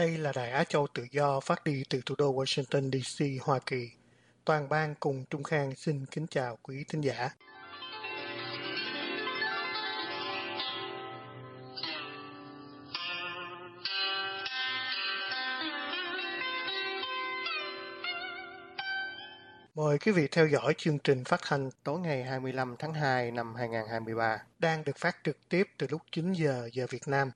Đây là Đài Á Châu Tự Do phát đi từ thủ đô Washington DC, Hoa Kỳ. Toàn ban cùng Trung Khang xin kính chào quý thính giả. Mời quý vị theo dõi chương trình phát hành tối ngày 25 tháng 2 năm 2023 đang được phát trực tiếp từ lúc 9 giờ giờ Việt Nam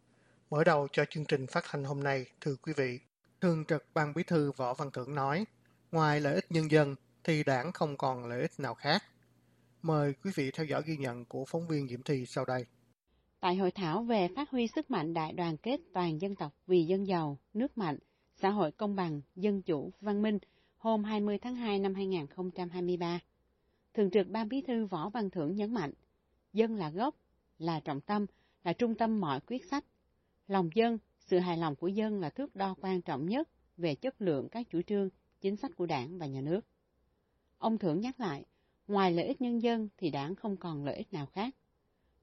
Mở đầu cho chương trình phát hành hôm nay, thưa quý vị, Thường trực Ban Bí thư Võ Văn Thưởng nói, ngoài lợi ích nhân dân thì đảng không còn lợi ích nào khác. Mời quý vị theo dõi ghi nhận của phóng viên Diễm Thi sau đây. Tại hội thảo về phát huy sức mạnh đại đoàn kết toàn dân tộc vì dân giàu, nước mạnh, xã hội công bằng, dân chủ, văn minh hôm 20 tháng 2 năm 2023, Thường trực Ban Bí thư Võ Văn Thưởng nhấn mạnh, dân là gốc, là trọng tâm, là trung tâm mọi quyết sách, Lòng dân, sự hài lòng của dân là thước đo quan trọng nhất về chất lượng các chủ trương, chính sách của đảng và nhà nước. Ông Thưởng nhắc lại, ngoài lợi ích nhân dân thì đảng không còn lợi ích nào khác.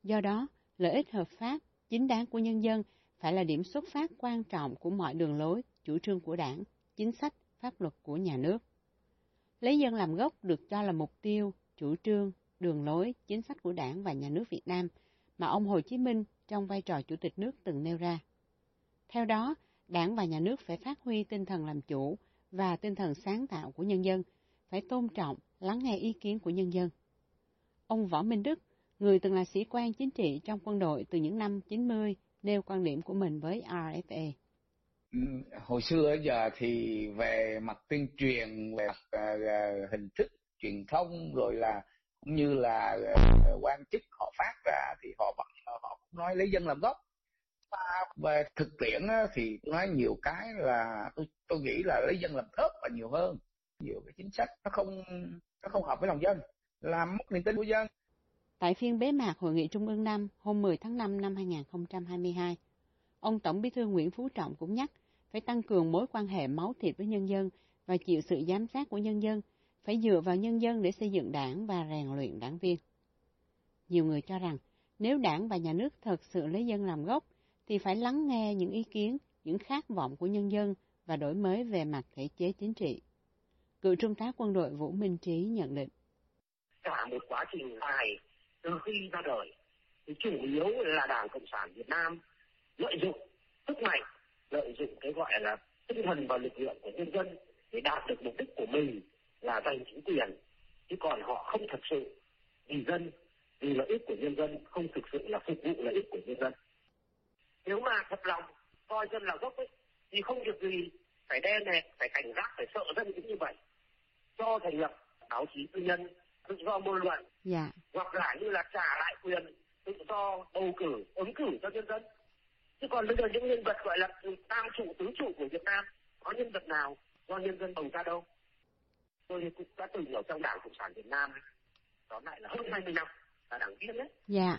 Do đó, lợi ích hợp pháp, chính đáng của nhân dân phải là điểm xuất phát quan trọng của mọi đường lối, chủ trương của đảng, chính sách, pháp luật của nhà nước. Lấy dân làm gốc được cho là mục tiêu, chủ trương, đường lối, chính sách của đảng và nhà nước Việt Nam mà ông Hồ Chí Minh trong vai trò chủ tịch nước từng nêu ra. Theo đó, đảng và nhà nước phải phát huy tinh thần làm chủ và tinh thần sáng tạo của nhân dân, phải tôn trọng, lắng nghe ý kiến của nhân dân. Ông Võ Minh Đức, người từng là sĩ quan chính trị trong quân đội từ những năm 90, nêu quan điểm của mình với RFA. Hồi xưa giờ thì về mặt tuyên truyền, về mặt uh, hình thức truyền thông rồi là cũng như là uh, quan chức họ phát ra thì họ vẫn nói lấy dân làm gốc. Và về thực tiễn thì tôi nói nhiều cái là tôi tôi nghĩ là lấy dân làm gốc là nhiều hơn. Nhiều cái chính sách nó không nó không hợp với lòng dân làm mất niềm tin của dân. Tại phiên bế mạc Hội nghị Trung ương năm hôm 10 tháng 5 năm 2022, ông Tổng Bí thư Nguyễn Phú Trọng cũng nhắc phải tăng cường mối quan hệ máu thịt với nhân dân và chịu sự giám sát của nhân dân, phải dựa vào nhân dân để xây dựng đảng và rèn luyện đảng viên. Nhiều người cho rằng nếu đảng và nhà nước thật sự lấy dân làm gốc, thì phải lắng nghe những ý kiến, những khát vọng của nhân dân và đổi mới về mặt thể chế chính trị. Cựu Trung tá quân đội Vũ Minh Trí nhận định. Cả một quá trình dài từ khi ra đời, thì chủ yếu là Đảng Cộng sản Việt Nam lợi dụng sức mạnh, lợi dụng cái gọi là tinh thần và lực lượng của nhân dân để đạt được mục đích của mình là giành chính quyền. Chứ còn họ không thật sự vì dân vì lợi ích của nhân dân không thực sự là phục vụ lợi ích của nhân dân. Nếu mà thật lòng coi dân là gốc ấy thì không việc gì phải đen nẹt phải cảnh giác phải sợ dân cũng như vậy. Cho thành lập báo chí tư nhân tự do ngôn luận dạ. hoặc là như là trả lại quyền tự do bầu cử ứng cử cho nhân dân. Chứ còn bây giờ những nhân vật gọi là tam trụ tứ trụ của việt nam có nhân vật nào do nhân dân bầu ra đâu? Tôi cũng đã từng ở trong đảng cộng sản việt nam đó lại là hơn 20 năm là đảng viên đấy. Dạ.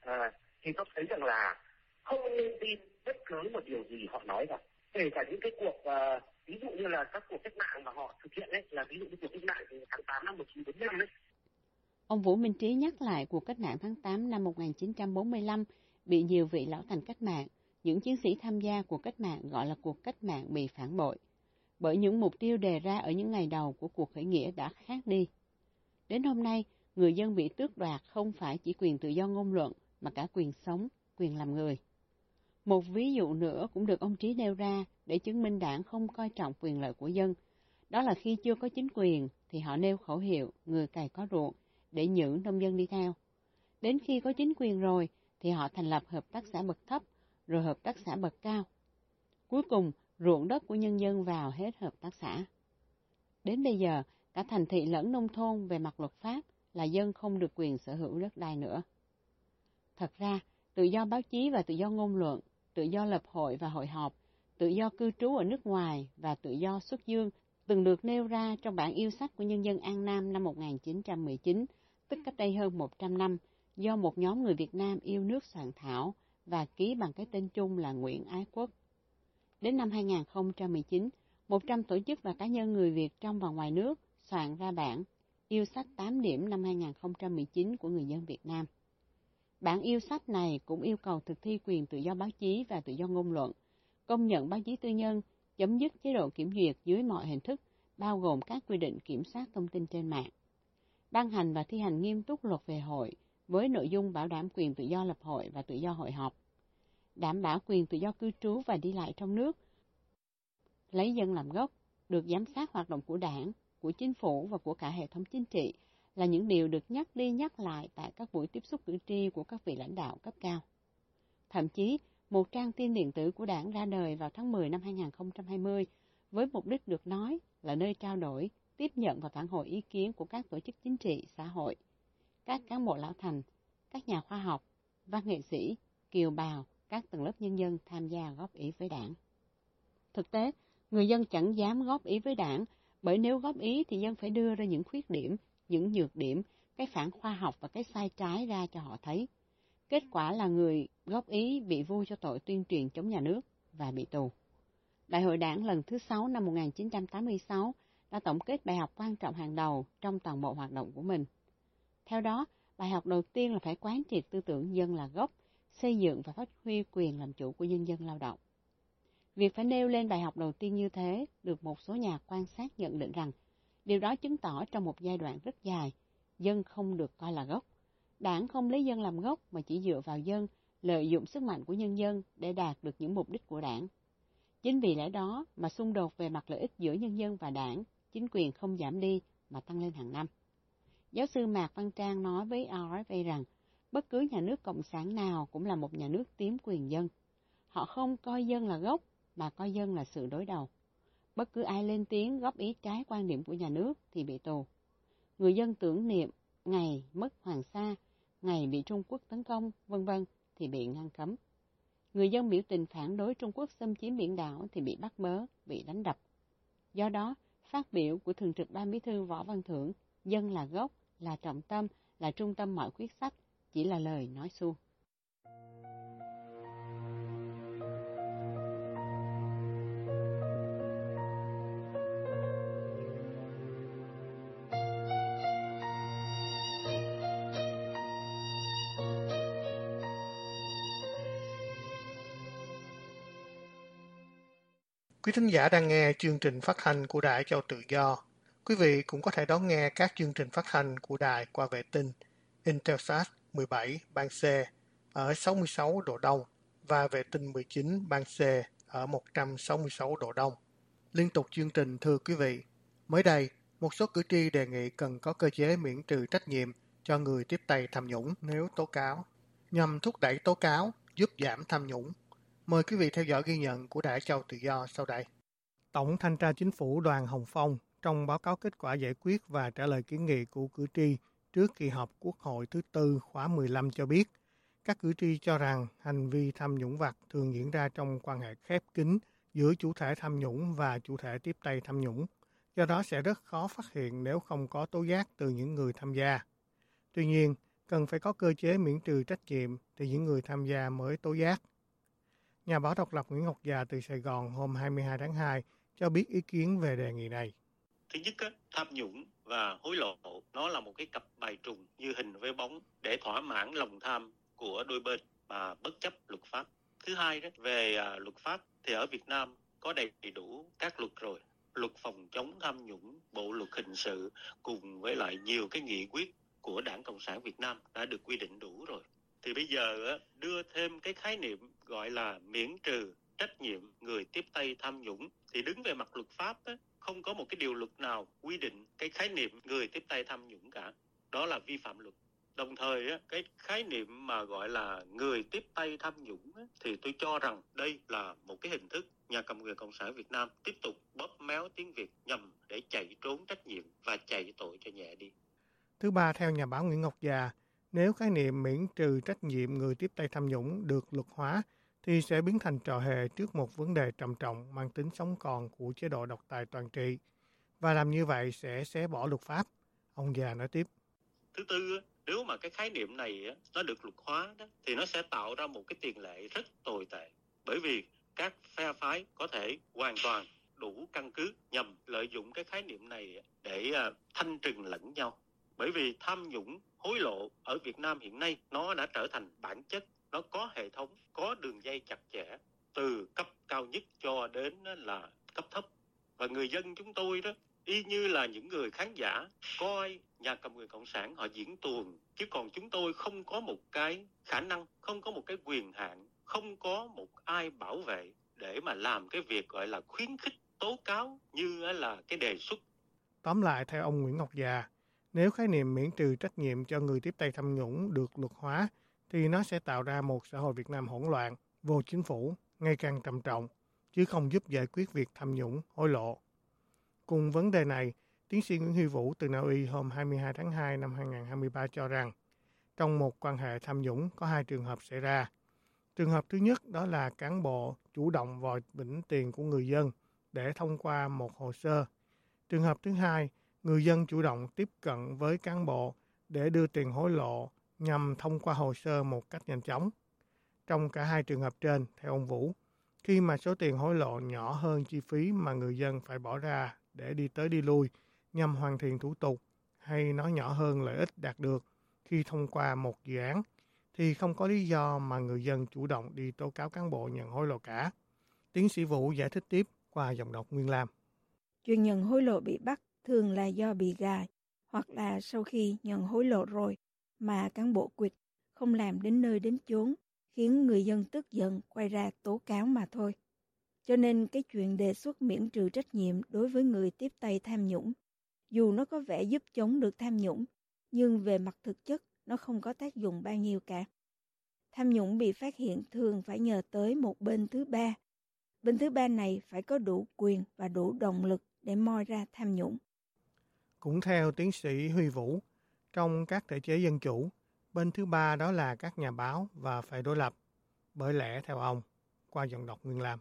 À, thì tôi thấy rằng là không nên tin bất cứ một điều gì họ nói cả. Kể cả những cái cuộc uh, ví dụ như là các cuộc cách mạng mà họ thực hiện đấy là ví dụ như cuộc cách mạng tháng 8 năm 1945 đấy. Ông Vũ Minh Trí nhắc lại cuộc cách mạng tháng 8 năm 1945 bị nhiều vị lão thành cách mạng, những chiến sĩ tham gia cuộc cách mạng gọi là cuộc cách mạng bị phản bội, bởi những mục tiêu đề ra ở những ngày đầu của cuộc khởi nghĩa đã khác đi. Đến hôm nay, người dân bị tước đoạt không phải chỉ quyền tự do ngôn luận mà cả quyền sống, quyền làm người. Một ví dụ nữa cũng được ông Trí nêu ra để chứng minh đảng không coi trọng quyền lợi của dân. Đó là khi chưa có chính quyền thì họ nêu khẩu hiệu người cày có ruộng để những nông dân đi theo. Đến khi có chính quyền rồi thì họ thành lập hợp tác xã bậc thấp rồi hợp tác xã bậc cao. Cuối cùng, ruộng đất của nhân dân vào hết hợp tác xã. Đến bây giờ, cả thành thị lẫn nông thôn về mặt luật pháp là dân không được quyền sở hữu đất đai nữa. Thật ra, tự do báo chí và tự do ngôn luận, tự do lập hội và hội họp, tự do cư trú ở nước ngoài và tự do xuất dương từng được nêu ra trong bản yêu sách của nhân dân An Nam năm 1919, tức cách đây hơn 100 năm, do một nhóm người Việt Nam yêu nước soạn thảo và ký bằng cái tên chung là Nguyễn Ái Quốc. Đến năm 2019, 100 tổ chức và cá nhân người Việt trong và ngoài nước soạn ra bản Yêu sách 8 điểm năm 2019 của người dân Việt Nam. Bản yêu sách này cũng yêu cầu thực thi quyền tự do báo chí và tự do ngôn luận, công nhận báo chí tư nhân, chấm dứt chế độ kiểm duyệt dưới mọi hình thức, bao gồm các quy định kiểm soát thông tin trên mạng. Ban hành và thi hành nghiêm túc luật về hội với nội dung bảo đảm quyền tự do lập hội và tự do hội họp, đảm bảo quyền tự do cư trú và đi lại trong nước, lấy dân làm gốc, được giám sát hoạt động của đảng, của chính phủ và của cả hệ thống chính trị là những điều được nhắc đi nhắc lại tại các buổi tiếp xúc cử tri của các vị lãnh đạo cấp cao. Thậm chí, một trang tin điện tử của đảng ra đời vào tháng 10 năm 2020 với mục đích được nói là nơi trao đổi, tiếp nhận và phản hồi ý kiến của các tổ chức chính trị, xã hội, các cán bộ lão thành, các nhà khoa học, văn nghệ sĩ, kiều bào, các tầng lớp nhân dân tham gia góp ý với đảng. Thực tế, người dân chẳng dám góp ý với đảng bởi nếu góp ý thì dân phải đưa ra những khuyết điểm, những nhược điểm, cái phản khoa học và cái sai trái ra cho họ thấy. Kết quả là người góp ý bị vu cho tội tuyên truyền chống nhà nước và bị tù. Đại hội đảng lần thứ 6 năm 1986 đã tổng kết bài học quan trọng hàng đầu trong toàn bộ hoạt động của mình. Theo đó, bài học đầu tiên là phải quán triệt tư tưởng dân là gốc, xây dựng và phát huy quyền làm chủ của nhân dân lao động. Việc phải nêu lên bài học đầu tiên như thế được một số nhà quan sát nhận định rằng điều đó chứng tỏ trong một giai đoạn rất dài, dân không được coi là gốc. Đảng không lấy dân làm gốc mà chỉ dựa vào dân, lợi dụng sức mạnh của nhân dân để đạt được những mục đích của đảng. Chính vì lẽ đó mà xung đột về mặt lợi ích giữa nhân dân và đảng, chính quyền không giảm đi mà tăng lên hàng năm. Giáo sư Mạc Văn Trang nói với RFA rằng, bất cứ nhà nước cộng sản nào cũng là một nhà nước tiếm quyền dân. Họ không coi dân là gốc, mà coi dân là sự đối đầu. Bất cứ ai lên tiếng góp ý trái quan điểm của nhà nước thì bị tù. Người dân tưởng niệm ngày mất Hoàng Sa, ngày bị Trung Quốc tấn công, vân vân thì bị ngăn cấm. Người dân biểu tình phản đối Trung Quốc xâm chiếm biển đảo thì bị bắt bớ, bị đánh đập. Do đó, phát biểu của Thường trực Ban Bí thư Võ Văn Thưởng, dân là gốc, là trọng tâm, là trung tâm mọi quyết sách, chỉ là lời nói suông. Quý thính giả đang nghe chương trình phát thanh của Đài Châu Tự Do. Quý vị cũng có thể đón nghe các chương trình phát thanh của đài qua vệ tinh Intelsat 17 ban C ở 66 độ Đông và vệ tinh 19 ban C ở 166 độ Đông. Liên tục chương trình thưa quý vị, mới đây, một số cử tri đề nghị cần có cơ chế miễn trừ trách nhiệm cho người tiếp tay tham nhũng nếu tố cáo, nhằm thúc đẩy tố cáo, giúp giảm tham nhũng Mời quý vị theo dõi ghi nhận của Đại Châu Tự Do sau đây. Tổng Thanh tra Chính phủ Đoàn Hồng Phong trong báo cáo kết quả giải quyết và trả lời kiến nghị của cử tri trước kỳ họp Quốc hội thứ tư khóa 15 cho biết, các cử tri cho rằng hành vi tham nhũng vặt thường diễn ra trong quan hệ khép kín giữa chủ thể tham nhũng và chủ thể tiếp tay tham nhũng, do đó sẽ rất khó phát hiện nếu không có tố giác từ những người tham gia. Tuy nhiên, cần phải có cơ chế miễn trừ trách nhiệm thì những người tham gia mới tố giác. Nhà báo độc lập Nguyễn Ngọc Già từ Sài Gòn hôm 22 tháng 2 cho biết ý kiến về đề nghị này. Thứ nhất, tham nhũng và hối lộ nó là một cái cặp bài trùng như hình với bóng để thỏa mãn lòng tham của đôi bên mà bất chấp luật pháp. Thứ hai đó về à, luật pháp thì ở Việt Nam có đầy đủ các luật rồi. Luật phòng chống tham nhũng, bộ luật hình sự cùng với lại nhiều cái nghị quyết của Đảng Cộng sản Việt Nam đã được quy định đủ rồi thì bây giờ đưa thêm cái khái niệm gọi là miễn trừ trách nhiệm người tiếp tay tham nhũng, thì đứng về mặt luật pháp không có một cái điều luật nào quy định cái khái niệm người tiếp tay tham nhũng cả. Đó là vi phạm luật. Đồng thời cái khái niệm mà gọi là người tiếp tay tham nhũng thì tôi cho rằng đây là một cái hình thức nhà cầm quyền cộng sản việt nam tiếp tục bóp méo tiếng việt nhằm để chạy trốn trách nhiệm và chạy tội cho nhẹ đi. Thứ ba, theo nhà báo nguyễn ngọc già, nếu khái niệm miễn trừ trách nhiệm người tiếp tay tham nhũng được luật hóa thì sẽ biến thành trò hề trước một vấn đề trầm trọng mang tính sống còn của chế độ độc tài toàn trị. Và làm như vậy sẽ xé bỏ luật pháp. Ông già nói tiếp. Thứ tư, nếu mà cái khái niệm này nó được luật hóa đó, thì nó sẽ tạo ra một cái tiền lệ rất tồi tệ. Bởi vì các phe phái có thể hoàn toàn đủ căn cứ nhằm lợi dụng cái khái niệm này để à, thanh trừng lẫn nhau. Bởi vì tham nhũng, hối lộ ở Việt Nam hiện nay nó đã trở thành bản chất, nó có hệ thống, có đường dây chặt chẽ từ cấp cao nhất cho đến là cấp thấp. Và người dân chúng tôi đó y như là những người khán giả coi nhà cầm quyền cộng sản họ diễn tuồng chứ còn chúng tôi không có một cái khả năng không có một cái quyền hạn không có một ai bảo vệ để mà làm cái việc gọi là khuyến khích tố cáo như là cái đề xuất tóm lại theo ông Nguyễn Ngọc Già nếu khái niệm miễn trừ trách nhiệm cho người tiếp tay tham nhũng được luật hóa thì nó sẽ tạo ra một xã hội Việt Nam hỗn loạn, vô chính phủ, ngày càng trầm trọng, chứ không giúp giải quyết việc tham nhũng, hối lộ. Cùng vấn đề này, tiến sĩ Nguyễn Huy Vũ từ Na Uy hôm 22 tháng 2 năm 2023 cho rằng, trong một quan hệ tham nhũng có hai trường hợp xảy ra. Trường hợp thứ nhất đó là cán bộ chủ động vòi vĩnh tiền của người dân để thông qua một hồ sơ. Trường hợp thứ hai, người dân chủ động tiếp cận với cán bộ để đưa tiền hối lộ nhằm thông qua hồ sơ một cách nhanh chóng. Trong cả hai trường hợp trên, theo ông Vũ, khi mà số tiền hối lộ nhỏ hơn chi phí mà người dân phải bỏ ra để đi tới đi lui nhằm hoàn thiện thủ tục hay nói nhỏ hơn lợi ích đạt được khi thông qua một dự án thì không có lý do mà người dân chủ động đi tố cáo cán bộ nhận hối lộ cả. Tiến sĩ Vũ giải thích tiếp qua dòng đọc Nguyên Lam. Chuyện nhận hối lộ bị bắt thường là do bị gài hoặc là sau khi nhận hối lộ rồi mà cán bộ quyệt không làm đến nơi đến chốn khiến người dân tức giận quay ra tố cáo mà thôi. Cho nên cái chuyện đề xuất miễn trừ trách nhiệm đối với người tiếp tay tham nhũng, dù nó có vẻ giúp chống được tham nhũng, nhưng về mặt thực chất nó không có tác dụng bao nhiêu cả. Tham nhũng bị phát hiện thường phải nhờ tới một bên thứ ba. Bên thứ ba này phải có đủ quyền và đủ động lực để moi ra tham nhũng. Cũng theo tiến sĩ Huy Vũ, trong các thể chế dân chủ, bên thứ ba đó là các nhà báo và phải đối lập. Bởi lẽ theo ông, qua giọng đọc Nguyên Lam.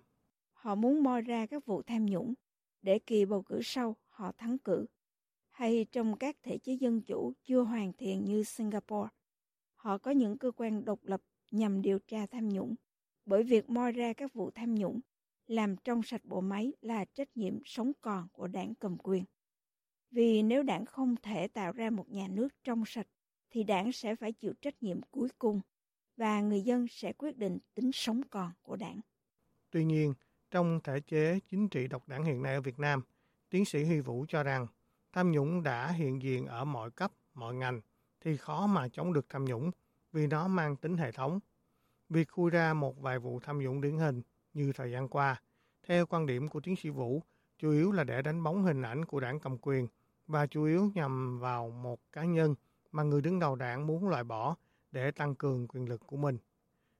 Họ muốn moi ra các vụ tham nhũng để kỳ bầu cử sau họ thắng cử. Hay trong các thể chế dân chủ chưa hoàn thiện như Singapore, họ có những cơ quan độc lập nhằm điều tra tham nhũng. Bởi việc moi ra các vụ tham nhũng, làm trong sạch bộ máy là trách nhiệm sống còn của đảng cầm quyền. Vì nếu đảng không thể tạo ra một nhà nước trong sạch, thì đảng sẽ phải chịu trách nhiệm cuối cùng và người dân sẽ quyết định tính sống còn của đảng. Tuy nhiên, trong thể chế chính trị độc đảng hiện nay ở Việt Nam, tiến sĩ Huy Vũ cho rằng tham nhũng đã hiện diện ở mọi cấp, mọi ngành thì khó mà chống được tham nhũng vì nó mang tính hệ thống. Việc khui ra một vài vụ tham nhũng điển hình như thời gian qua, theo quan điểm của tiến sĩ Vũ, chủ yếu là để đánh bóng hình ảnh của đảng cầm quyền và chủ yếu nhằm vào một cá nhân mà người đứng đầu đảng muốn loại bỏ để tăng cường quyền lực của mình.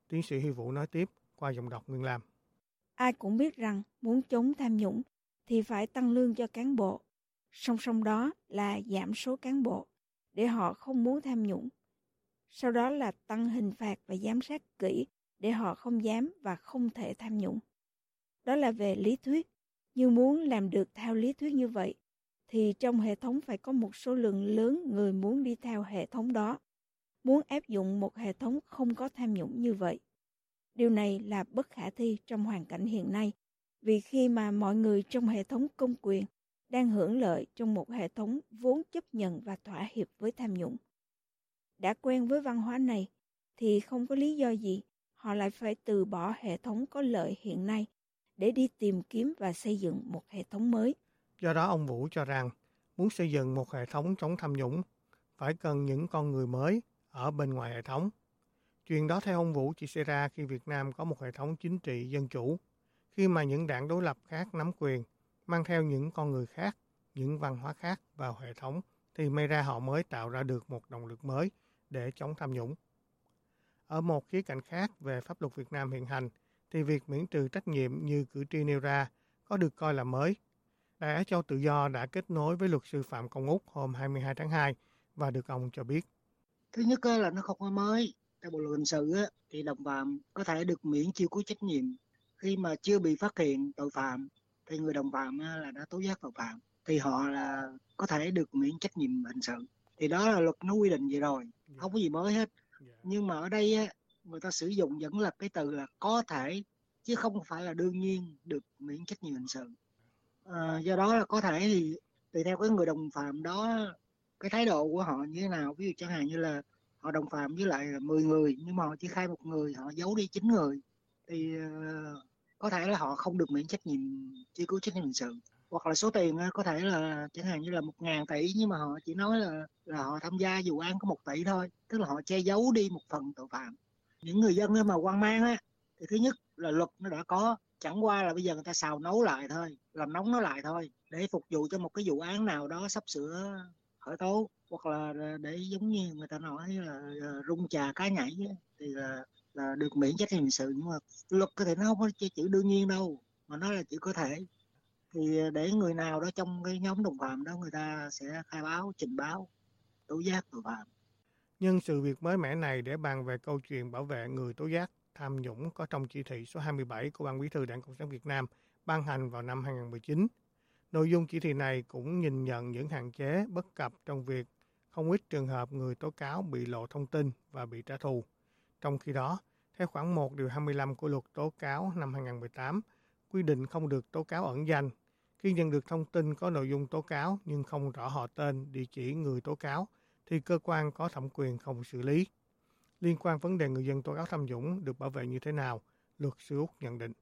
Tiến sĩ Hy Vũ nói tiếp qua giọng đọc Nguyên Lam. Ai cũng biết rằng muốn chống tham nhũng thì phải tăng lương cho cán bộ. Song song đó là giảm số cán bộ để họ không muốn tham nhũng. Sau đó là tăng hình phạt và giám sát kỹ để họ không dám và không thể tham nhũng. Đó là về lý thuyết. Như muốn làm được theo lý thuyết như vậy thì trong hệ thống phải có một số lượng lớn người muốn đi theo hệ thống đó, muốn áp dụng một hệ thống không có tham nhũng như vậy. Điều này là bất khả thi trong hoàn cảnh hiện nay, vì khi mà mọi người trong hệ thống công quyền đang hưởng lợi trong một hệ thống vốn chấp nhận và thỏa hiệp với tham nhũng. Đã quen với văn hóa này thì không có lý do gì họ lại phải từ bỏ hệ thống có lợi hiện nay để đi tìm kiếm và xây dựng một hệ thống mới. Do đó ông Vũ cho rằng muốn xây dựng một hệ thống chống tham nhũng phải cần những con người mới ở bên ngoài hệ thống. Chuyện đó theo ông Vũ chỉ xảy ra khi Việt Nam có một hệ thống chính trị dân chủ, khi mà những đảng đối lập khác nắm quyền, mang theo những con người khác, những văn hóa khác vào hệ thống, thì may ra họ mới tạo ra được một động lực mới để chống tham nhũng. Ở một khía cạnh khác về pháp luật Việt Nam hiện hành, thì việc miễn trừ trách nhiệm như cử tri nêu ra có được coi là mới Á Châu Tự Do đã kết nối với luật sư Phạm Công Úc hôm 22 tháng 2 và được ông cho biết. Thứ nhất là nó không có mới. Theo bộ luật hình sự thì đồng phạm có thể được miễn chiêu cứu trách nhiệm khi mà chưa bị phát hiện tội phạm thì người đồng phạm là đã tố giác tội phạm thì họ là có thể được miễn trách nhiệm hình sự thì đó là luật nó quy định vậy rồi dạ. không có gì mới hết dạ. nhưng mà ở đây người ta sử dụng vẫn là cái từ là có thể chứ không phải là đương nhiên được miễn trách nhiệm hình sự à, do đó là có thể thì tùy theo cái người đồng phạm đó cái thái độ của họ như thế nào. Ví dụ chẳng hạn như là họ đồng phạm với lại 10 người nhưng mà họ chỉ khai một người họ giấu đi chín người thì uh, có thể là họ không được miễn trách nhiệm truy cứu trách nhiệm hình sự. Hoặc là số tiền có thể là chẳng hạn như là một ngàn tỷ nhưng mà họ chỉ nói là là họ tham gia vụ án có một tỷ thôi tức là họ che giấu đi một phần tội phạm. Những người dân mà quan mang á thì thứ nhất là luật nó đã có chẳng qua là bây giờ người ta xào nấu lại thôi, làm nóng nó lại thôi, để phục vụ cho một cái vụ án nào đó sắp sửa khởi tố, hoặc là để giống như người ta nói là rung trà cá nhảy thì là là được miễn trách nhiệm hình sự. Nhưng mà luật có thể nó không có chữ đương nhiên đâu, mà nó là chữ có thể. Thì để người nào đó trong cái nhóm đồng phạm đó, người ta sẽ khai báo, trình báo, tố giác tội phạm. Nhưng sự việc mới mẻ này để bàn về câu chuyện bảo vệ người tố giác tham nhũng có trong chỉ thị số 27 của Ban Bí thư Đảng Cộng sản Việt Nam ban hành vào năm 2019. Nội dung chỉ thị này cũng nhìn nhận những hạn chế bất cập trong việc không ít trường hợp người tố cáo bị lộ thông tin và bị trả thù. Trong khi đó, theo khoảng 1 điều 25 của luật tố cáo năm 2018, quy định không được tố cáo ẩn danh. Khi nhận được thông tin có nội dung tố cáo nhưng không rõ họ tên, địa chỉ người tố cáo, thì cơ quan có thẩm quyền không xử lý. Liên quan vấn đề người dân tố cáo tham nhũng được bảo vệ như thế nào, luật sư Úc nhận định.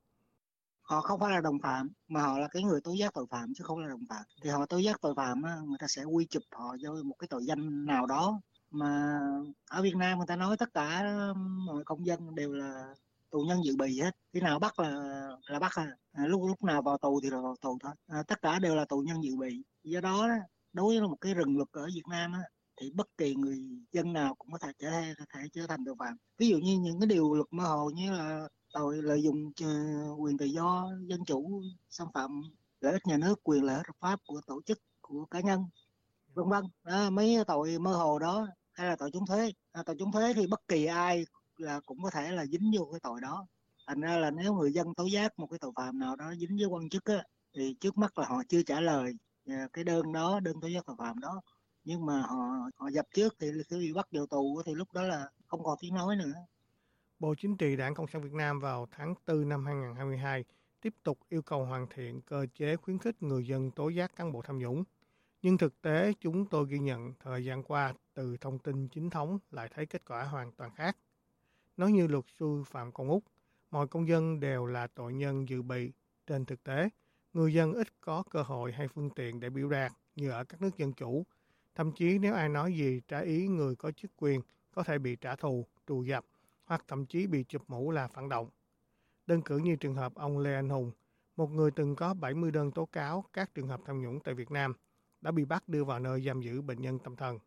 Họ không phải là đồng phạm mà họ là cái người tố giác tội phạm chứ không là đồng phạm. Thì họ tố giác tội phạm người ta sẽ quy chụp họ vô một cái tội danh nào đó mà ở Việt Nam người ta nói tất cả um, mọi công dân đều là tù nhân dự bị hết. Khi nào bắt là là bắt à, à lúc lúc nào vào tù thì là vào tù thôi. À, tất cả đều là tù nhân dự bị. Do đó đối với một cái rừng luật ở Việt Nam á, thì bất kỳ người dân nào cũng có thể trở có thể trở thành tội phạm. Ví dụ như những cái điều luật mơ hồ như là tội lợi dụng ờ, quyền tự do dân chủ xâm phạm lợi ích nhà nước quyền lợi ích hợp pháp của tổ chức của cá nhân vân vân. Mấy tội mơ hồ đó hay là tội trốn thuế. À, tội trốn thuế thì bất kỳ ai là cũng có thể là dính vô cái tội đó. Thành ra là nếu người dân tố giác một cái tội phạm nào đó dính với quan chức á, thì trước mắt là họ chưa trả lời ờ, cái đơn đó đơn tố giác tội phạm đó nhưng mà họ họ dập trước thì khi bị bắt vào tù thì lúc đó là không còn tiếng nói nữa Bộ Chính trị Đảng Cộng sản Việt Nam vào tháng 4 năm 2022 tiếp tục yêu cầu hoàn thiện cơ chế khuyến khích người dân tố giác cán bộ tham nhũng. Nhưng thực tế chúng tôi ghi nhận thời gian qua từ thông tin chính thống lại thấy kết quả hoàn toàn khác. Nói như luật sư Phạm Công Úc, mọi công dân đều là tội nhân dự bị. Trên thực tế, người dân ít có cơ hội hay phương tiện để biểu đạt như ở các nước dân chủ. Thậm chí nếu ai nói gì trái ý người có chức quyền có thể bị trả thù, trù dập hoặc thậm chí bị chụp mũ là phản động. Đơn cử như trường hợp ông Lê Anh Hùng, một người từng có 70 đơn tố cáo các trường hợp tham nhũng tại Việt Nam, đã bị bắt đưa vào nơi giam giữ bệnh nhân tâm thần.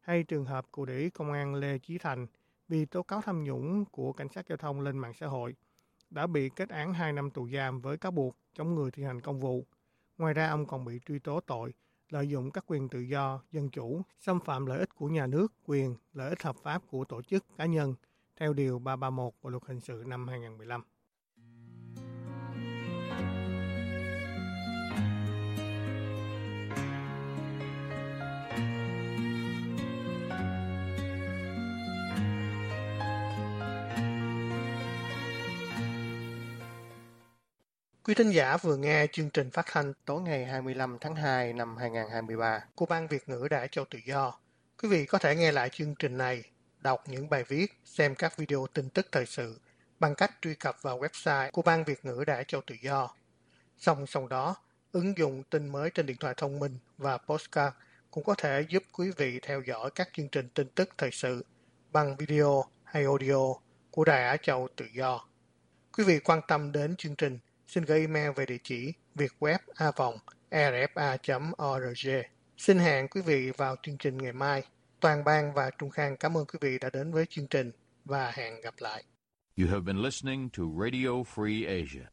Hay trường hợp cụ đỉ công an Lê Chí Thành vì tố cáo tham nhũng của cảnh sát giao thông lên mạng xã hội, đã bị kết án 2 năm tù giam với cáo buộc chống người thi hành công vụ. Ngoài ra, ông còn bị truy tố tội lợi dụng các quyền tự do, dân chủ, xâm phạm lợi ích của nhà nước, quyền, lợi ích hợp pháp của tổ chức, cá nhân – theo Điều 331 Bộ Luật Hình sự năm 2015. Thính giả vừa nghe chương trình phát thanh tối ngày 25 tháng 2 năm 2023 của Ban Việt ngữ Đài Châu Tự Do. Quý vị có thể nghe lại chương trình này đọc những bài viết, xem các video tin tức thời sự bằng cách truy cập vào website của Ban Việt ngữ Đài Châu Tự Do. Song song đó, ứng dụng tin mới trên điện thoại thông minh và postcard cũng có thể giúp quý vị theo dõi các chương trình tin tức thời sự bằng video hay audio của Đài Á Châu Tự Do. Quý vị quan tâm đến chương trình, xin gửi email về địa chỉ vietweb a vòng rfa.org. Xin hẹn quý vị vào chương trình ngày mai. Toàn ban và Trung Khang cảm ơn quý vị đã đến với chương trình và hẹn gặp lại. You have been listening to Radio Free Asia.